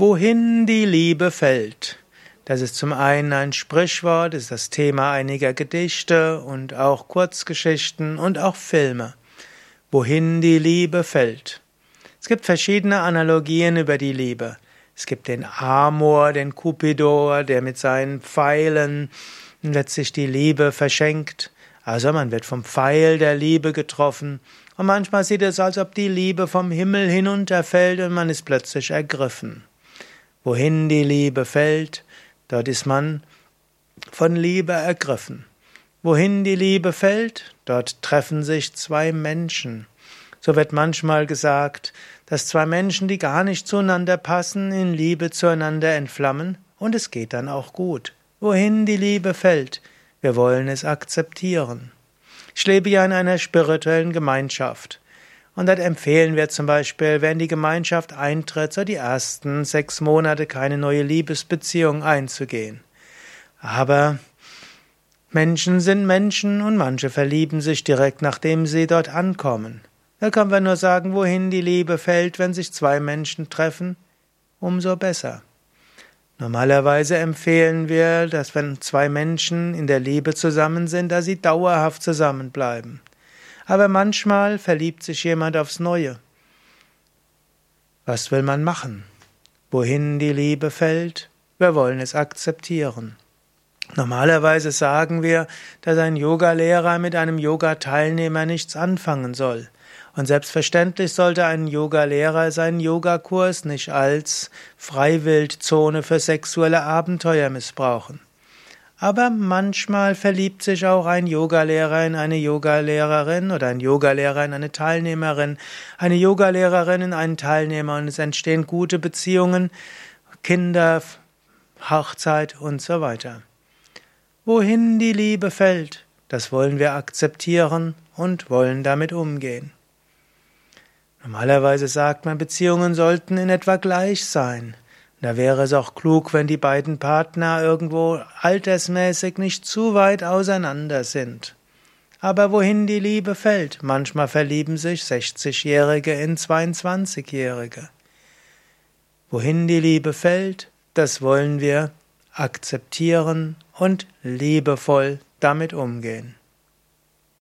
Wohin die Liebe fällt. Das ist zum einen ein Sprichwort, ist das Thema einiger Gedichte und auch Kurzgeschichten und auch Filme. Wohin die Liebe fällt. Es gibt verschiedene Analogien über die Liebe. Es gibt den Amor, den Cupidor, der mit seinen Pfeilen letztlich die Liebe verschenkt. Also man wird vom Pfeil der Liebe getroffen und manchmal sieht es, als ob die Liebe vom Himmel hinunterfällt und man ist plötzlich ergriffen. Wohin die Liebe fällt, dort ist man von Liebe ergriffen. Wohin die Liebe fällt, dort treffen sich zwei Menschen. So wird manchmal gesagt, dass zwei Menschen, die gar nicht zueinander passen, in Liebe zueinander entflammen, und es geht dann auch gut. Wohin die Liebe fällt, wir wollen es akzeptieren. Ich lebe ja in einer spirituellen Gemeinschaft. Und dort empfehlen wir zum Beispiel, wenn die Gemeinschaft eintritt, so die ersten sechs Monate keine neue Liebesbeziehung einzugehen. Aber Menschen sind Menschen und manche verlieben sich direkt nachdem sie dort ankommen. Da können wir nur sagen, wohin die Liebe fällt, wenn sich zwei Menschen treffen, umso besser. Normalerweise empfehlen wir, dass wenn zwei Menschen in der Liebe zusammen sind, dass sie dauerhaft zusammenbleiben. Aber manchmal verliebt sich jemand aufs Neue. Was will man machen? Wohin die Liebe fällt, wir wollen es akzeptieren. Normalerweise sagen wir, dass ein Yogalehrer mit einem Yoga-Teilnehmer nichts anfangen soll. Und selbstverständlich sollte ein Yogalehrer seinen Yogakurs nicht als Freiwildzone für sexuelle Abenteuer missbrauchen. Aber manchmal verliebt sich auch ein Yogalehrer in eine Yogalehrerin oder ein Yogalehrer in eine Teilnehmerin, eine Yogalehrerin in einen Teilnehmer und es entstehen gute Beziehungen, Kinder, Hochzeit und so weiter. Wohin die Liebe fällt, das wollen wir akzeptieren und wollen damit umgehen. Normalerweise sagt man, Beziehungen sollten in etwa gleich sein. Da wäre es auch klug, wenn die beiden Partner irgendwo altersmäßig nicht zu weit auseinander sind. Aber wohin die Liebe fällt, manchmal verlieben sich 60-Jährige in 22-Jährige. Wohin die Liebe fällt, das wollen wir akzeptieren und liebevoll damit umgehen.